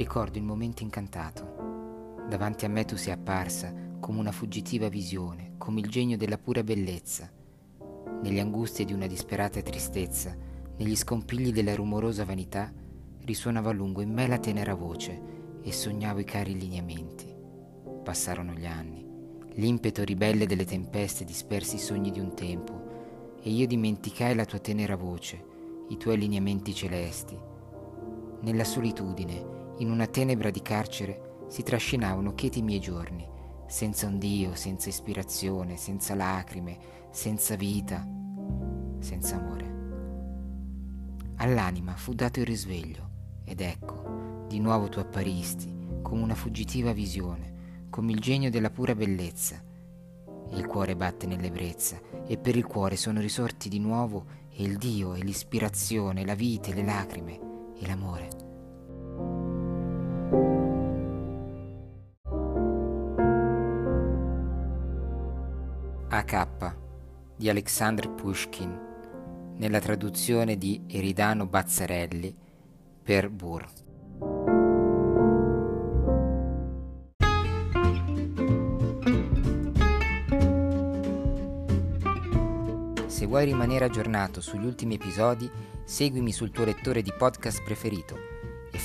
Ricordo il momento incantato. Davanti a me tu sei apparsa come una fuggitiva visione, come il genio della pura bellezza. Negli angustie di una disperata tristezza, negli scompigli della rumorosa vanità, risuonava a lungo in me la tenera voce e sognavo i cari lineamenti. Passarono gli anni, l'impeto ribelle delle tempeste dispersi i sogni di un tempo, e io dimenticai la tua tenera voce, i tuoi lineamenti celesti. Nella solitudine, in una tenebra di carcere, si trascinavano cheti i miei giorni, senza un Dio, senza ispirazione, senza lacrime, senza vita, senza amore. All'anima fu dato il risveglio, ed ecco, di nuovo tu apparisti, come una fuggitiva visione, come il genio della pura bellezza. Il cuore batte nell'ebbrezza, e per il cuore sono risorti di nuovo e il Dio, e l'ispirazione, la vita, le lacrime, e l'amore. A.K. di Alexandr Pushkin, nella traduzione di Eridano Bazzarelli per Burr. Se vuoi rimanere aggiornato sugli ultimi episodi, seguimi sul tuo lettore di podcast preferito